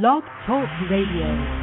Blog Talk Radio.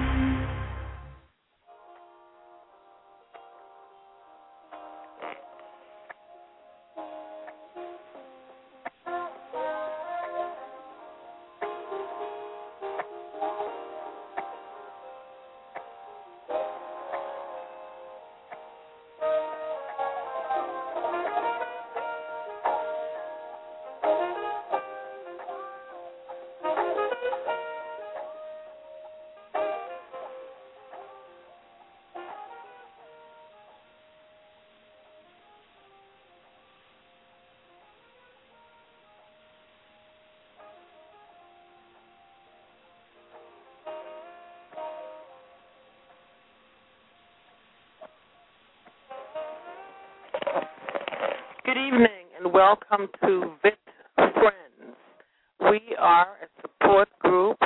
Evening and welcome to VIT Friends. We are a support group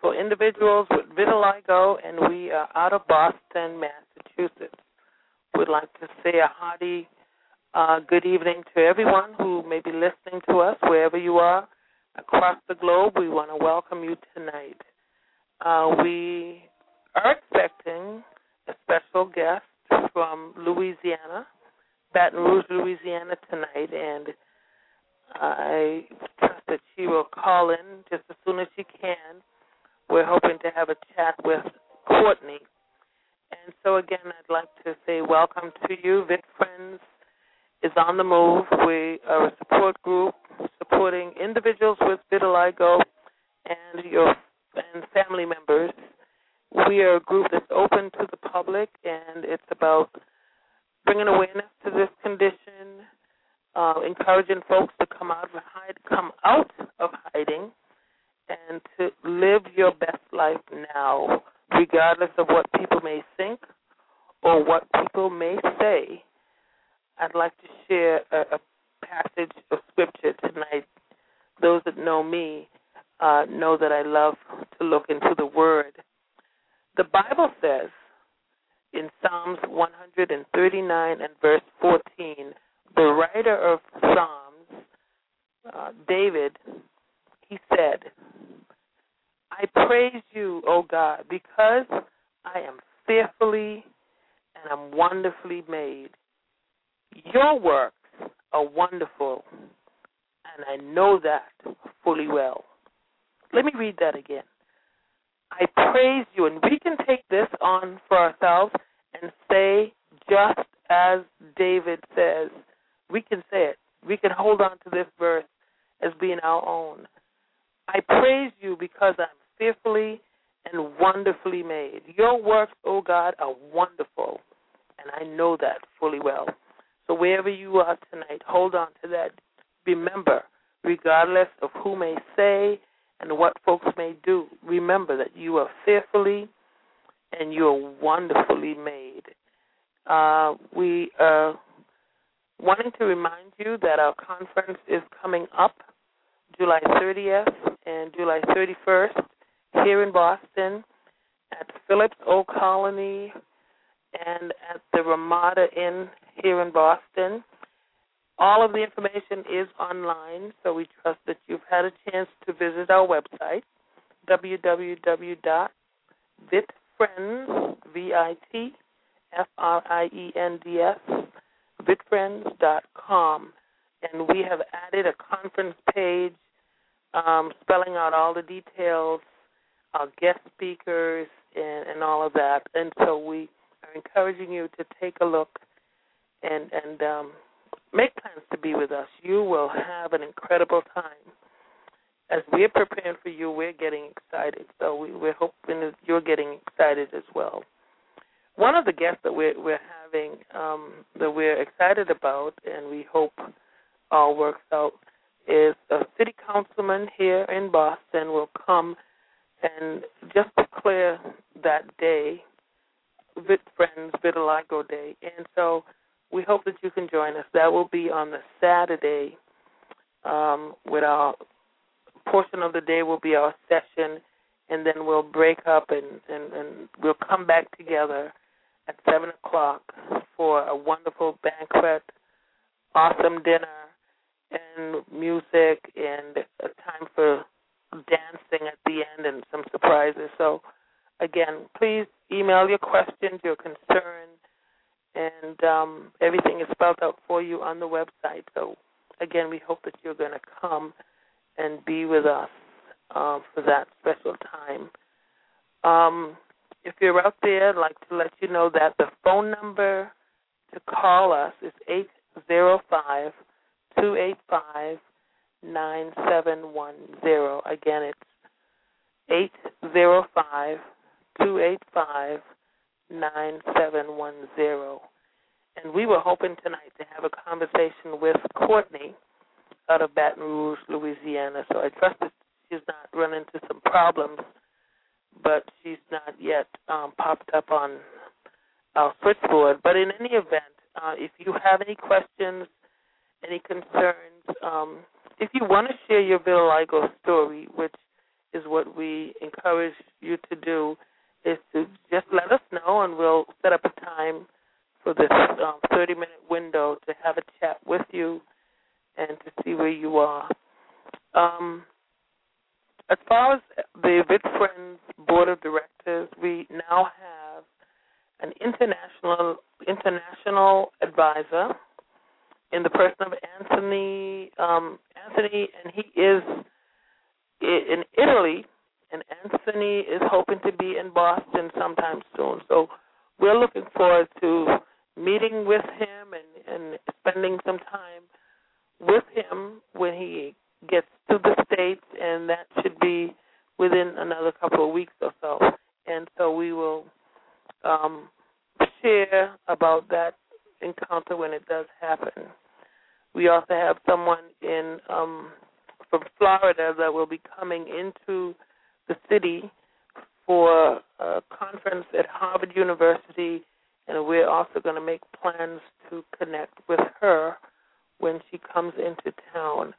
for individuals with vitiligo and we are out of Boston, Massachusetts. We'd like to say a hearty uh, good evening to everyone who may be listening to us wherever you are across the globe. We want to welcome you tonight. Uh, we are expecting a special guest from Louisiana Baton Rouge, Louisiana tonight, and I trust that she will call in just as soon as she can. We're hoping to have a chat with Courtney. And so, again, I'd like to say welcome to you. Vit Friends is on the move. We are a support group supporting individuals with vitiligo and your and family members. We are a group that's open to the public, and it's about bringing awareness to this condition, uh, encouraging folks to come out of hide, come out of hiding, and to live your best life now, regardless of what people may think or what people may say. I'd like to share a, a passage of scripture tonight. Those that know me uh, know that I love to look into the Word. The Bible says in Psalms 139 and verse 14, the writer of Psalms, uh, David, he said, I praise you, O God, because I am fearfully and I'm wonderfully made. Your works are wonderful, and I know that fully well. Let me read that again. I praise you. And we can take this on for ourselves and say, just as David says, we can say it. We can hold on to this verse as being our own. I praise you because I'm fearfully and wonderfully made. Your works, O oh God, are wonderful, and I know that fully well. So wherever you are tonight, hold on to that. Remember, regardless of who may say and what folks may do, remember that you are fearfully and you are wonderfully made. Uh, we are wanting to remind you that our conference is coming up July 30th and July 31st here in Boston at Phillips Old Colony and at the Ramada Inn here in Boston. All of the information is online, so we trust that you've had a chance to visit our website, www.vitfriends, V-I-T, F-R-I-E-N-D-S, vitfriends.com. And we have added a conference page um, spelling out all the details, our guest speakers, and, and all of that. And so we are encouraging you to take a look and, and um, make plans to be with us. You will have an incredible time. As we're preparing for you, we're getting excited. So we, we're hoping that you're getting excited as well. One of the guests that we're, we're having um, that we're excited about, and we hope all works out, is a city councilman here in Boston will come and just declare that day, Vit Friends Vitiligo Day. And so we hope that you can join us. That will be on the Saturday. Um, with our portion of the day will be our session, and then we'll break up and, and, and we'll come back together at seven o'clock for a wonderful banquet, awesome dinner, and music, and a time for dancing at the end and some surprises. So, again, please email your questions, your concerns, and um, everything is spelled out for you on the website. So, again, we hope that you're going to come and be with us uh, for that special time. Um, if you're out there, I'd like to let you know that the phone number to call us is 805 285 9710. Again, it's 805 285 9710. And we were hoping tonight to have a conversation with Courtney out of Baton Rouge, Louisiana. So I trust that she's not run into some problems, but she's not yet um, popped up on our switchboard. But in any event, uh, if you have any questions, any concerns, um, if you want to share your vitiligo story, which is what we encourage you to do, is to just let us know and we'll set up a time for this um, 30 minute window to have a chat with you and to see where you are. Um, as far as the Vit Friends Board of Directors, we now have an international international advisor in the person of Anthony um, Anthony, and he is in Italy, and Anthony is hoping to be in Boston sometime soon. So we're looking forward to meeting with him and, and spending some time with him when he gets to the States, and that should be within another couple of weeks or so. And so we will um, share about that encounter when it does happen. We also have someone in um, from Florida that will be coming into the city for a conference at Harvard University, and we're also going to make plans to connect with her when she comes into town.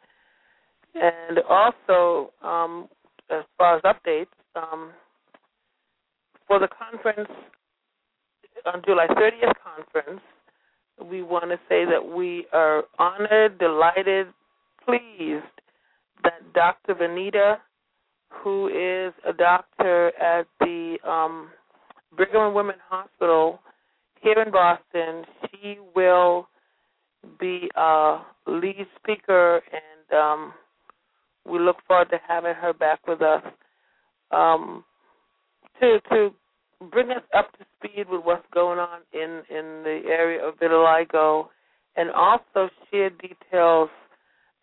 And also, um, as far as updates, um, for the conference on July 30th conference, we want to say that we are honored, delighted, pleased that Dr. Vanita, who is a doctor at the um, Brigham and Women's Hospital here in Boston, she will be a lead speaker, and um, we look forward to having her back with us um, to to bring us up to speed with what's going on in in the area of vitiligo, and also share details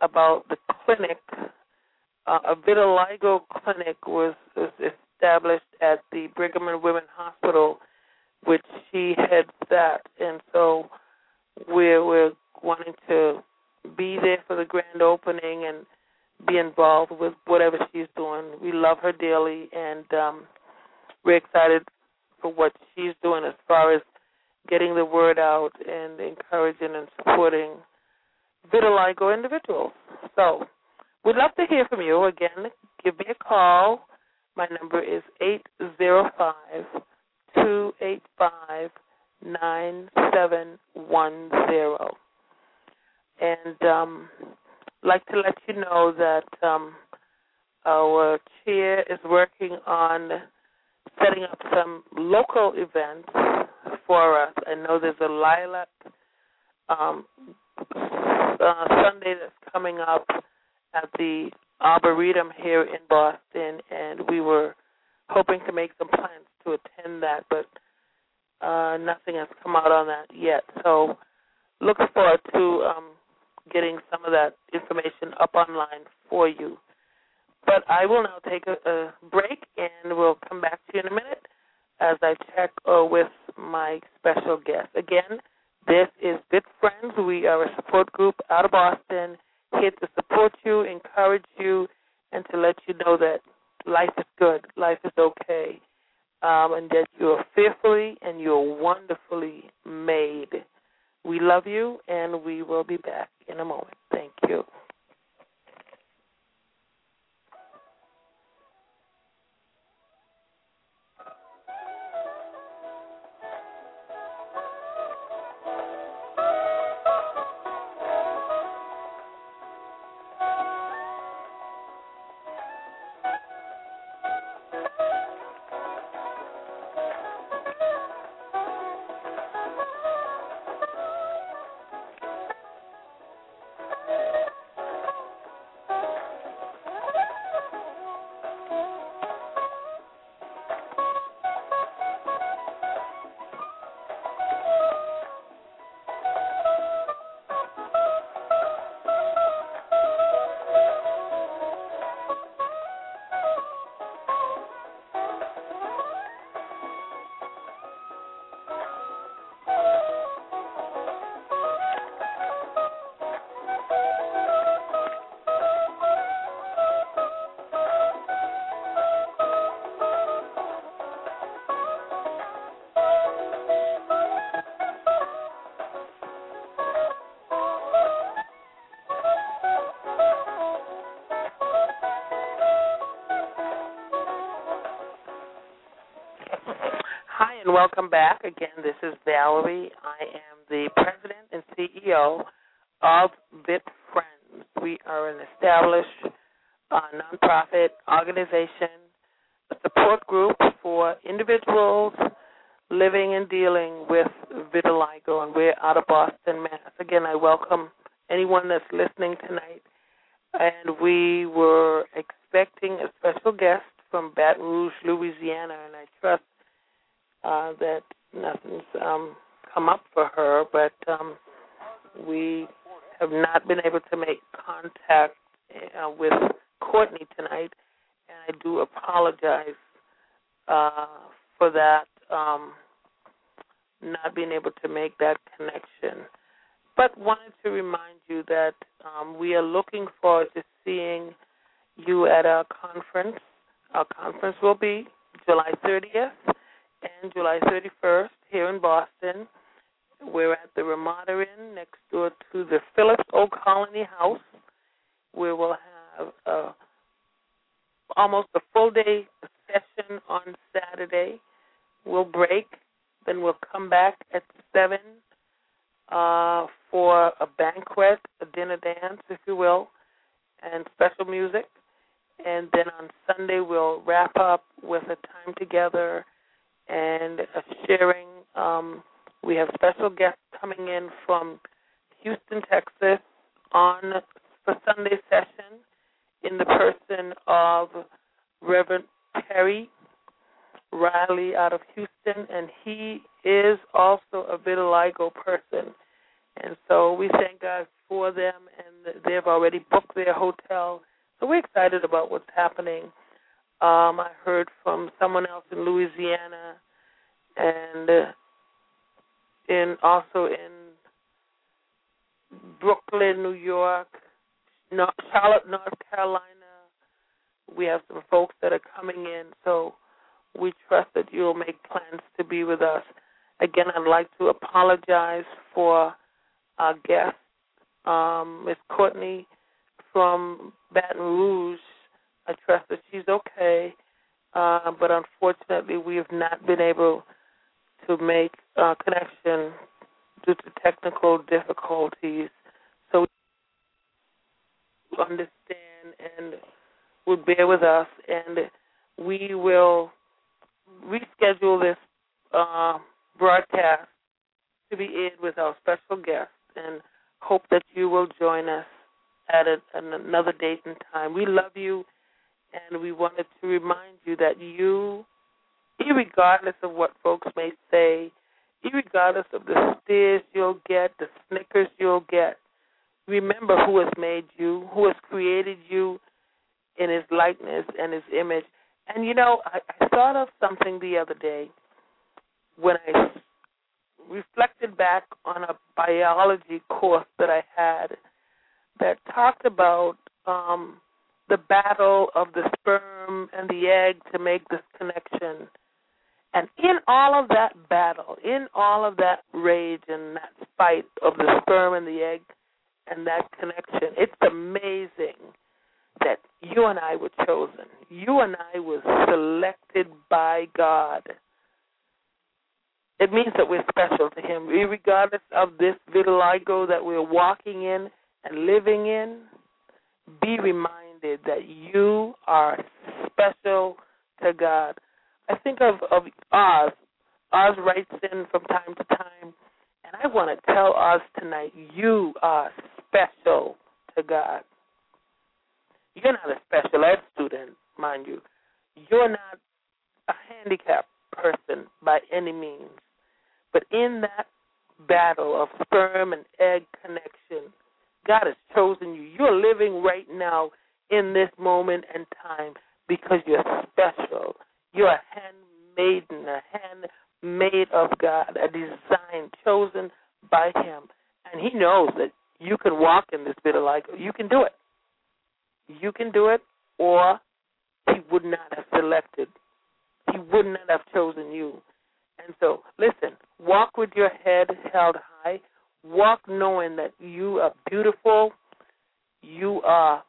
about the clinic. Uh, a vitiligo clinic was, was established at the Brigham and Women's Hospital, which she heads that, and so we're we're wanting to be there for the grand opening and be involved with whatever she's doing. We love her dearly, and um, we're excited for what she's doing as far as getting the word out and encouraging and supporting vitiligo individuals. So, we'd love to hear from you. Again, give me a call. My number is eight zero five two eight five nine seven one zero. And um, like to let you know that um, our chair is working on setting up some local events for us. I know there's a lilac um, uh, Sunday that's coming up at the Arboretum here in Boston, and we were hoping to make some plans to attend that, but uh, nothing has come out on that yet. So, looking forward to um, getting some of that information up online for you. But I will now take a, a break, and we'll come back to you in a minute as I check uh, with my special guest. Again, this is Vit Friends. We are a support group out of Boston, here to support you, encourage you, and to let you know that life is good, life is okay, um, and that you are fearfully and you are wonderfully made. We love you, and we will be back in a moment. Thank you. Welcome back. Again, this is Valerie. I am the president and CEO of Vit Friends. We are an established uh, nonprofit organization, a support group for individuals living and dealing with vitiligo, and we're out of Boston, Mass. Again, I welcome anyone that's listening tonight. And we were expecting a special guest from Baton Rouge, Louisiana, and I trust uh, that nothing's um, come up for her, but um, we have not been able to make contact uh, with Courtney tonight, and I do apologize uh, for that, um, not being able to make that connection. But wanted to remind you that um, we are looking forward to seeing you at our conference. Our conference will be July 30th and July 31st here in Boston. We're at the Ramada Inn next door to the Phillips Old Colony House, we'll have uh, almost a full day session on Saturday. We'll break, then we'll come back at 7 uh, for a banquet, a dinner dance, if you will, and special music. And then on Sunday, we'll wrap up with a time together and a sharing. Um, we have special guests coming in from Houston, Texas, on for Sunday session in the person of Reverend Perry Riley out of Houston, and he is also a vitiligo person. And so we thank God for them, and they've already booked their hotel. So we're excited about what's happening. Um, I heard from someone else in Louisiana, and uh, in also in Brooklyn, New York, North, Charlotte, North Carolina. We have some folks that are coming in, so we trust that you'll make plans to be with us. Again, I'd like to apologize for our guest, um, Courtney from Baton Rouge. I trust that she's okay, uh, but unfortunately, we have not been able to make uh, connection due to technical difficulties. So we understand and would bear with us, and we will reschedule this uh, broadcast to be aired with our special guest, and hope that you will join us at a, another date and time. We love you, and we wanted to remind you that you, regardless of what folks may say, regardless of the stares you'll get, the snickers you'll get, remember who has made you, who has created you in his likeness and his image. And you know, I, I thought of something the other day when I reflected back on a biology course that I had that talked about um, the battle of the sperm and the egg to make this connection. And in all of that battle, in all of that rage and that fight of the sperm and the egg and that connection, it's amazing that you and I were chosen. You and I were selected by God. It means that we're special to Him, regardless of this vitiligo that we're walking in and living in. Be reminded that you are special to God. I think of, of Oz. Oz writes in from time to time, and I want to tell Oz tonight, you are special to God. You're not a special ed student, mind you. You're not a handicapped person by any means. But in that battle of sperm and egg connection, God has chosen you. You're living right now in this moment and time because you're special. You're a handmaiden, a handmade of God, a design chosen by Him. And He knows that you can walk in this vitiligo. You can do it. You can do it, or He would not have selected. He would not have chosen you. And so, listen, walk with your head held high. Walk knowing that you are beautiful. You are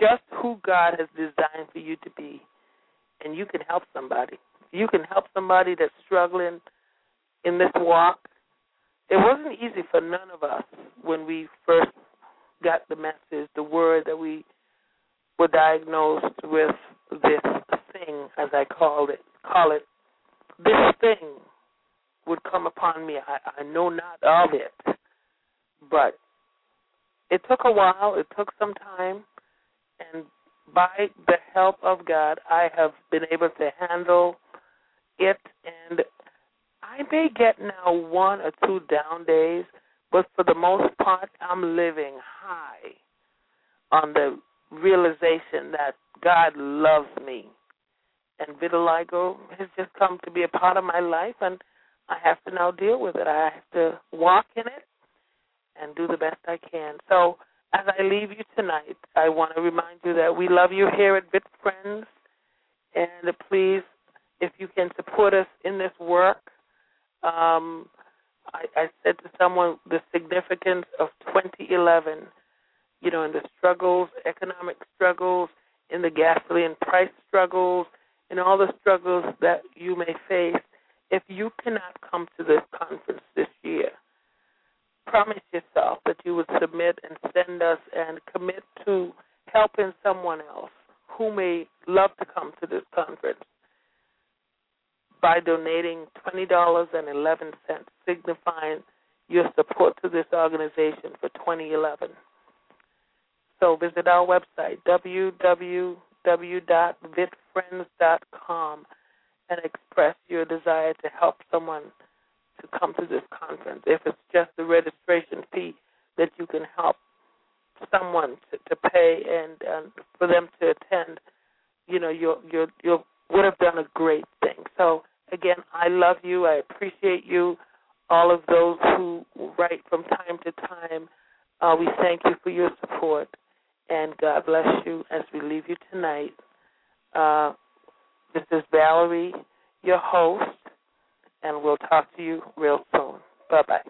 just who God has designed for you to be. And you can help somebody. you can help somebody that's struggling in this walk. It wasn't easy for none of us when we first got the message, the word that we were diagnosed with this thing, as I called it, call it, this thing would come upon me. I, I know not of it, but it took a while. It took some time, and by the help of God, I have been able to handle it. And I may get now one or two down days, but for the most part, I'm living high on the realization that God loves me. And vitiligo has just come to be a part of my life, and I have to now deal with it. I have to walk in it and do the best I can. So, as I leave you tonight, I want to remind you that we love you here at Vit Friends, and please, if you can support us in this work, um, I, I said to someone the significance of 2011, you know, in the struggles, economic struggles, in the gasoline price struggles, in all the struggles that you may face. If you cannot come to this conference this year, promise yourself that you would submit and send us and commit to helping someone else who may love to come to this conference by donating $20.11, signifying your support to this organization for 2011. So visit our website, www.vitfriends.com, and express your desire to help someone to come to this conference. If it's just the registration fee that you can help someone to, to pay and, and for them to attend, you know, you you you would have done a great thing. So Again, I love you. I appreciate you. All of those who write from time to time, uh, we thank you for your support. And God bless you as we leave you tonight. Uh, this is Valerie, your host, and we'll talk to you real soon. Bye bye.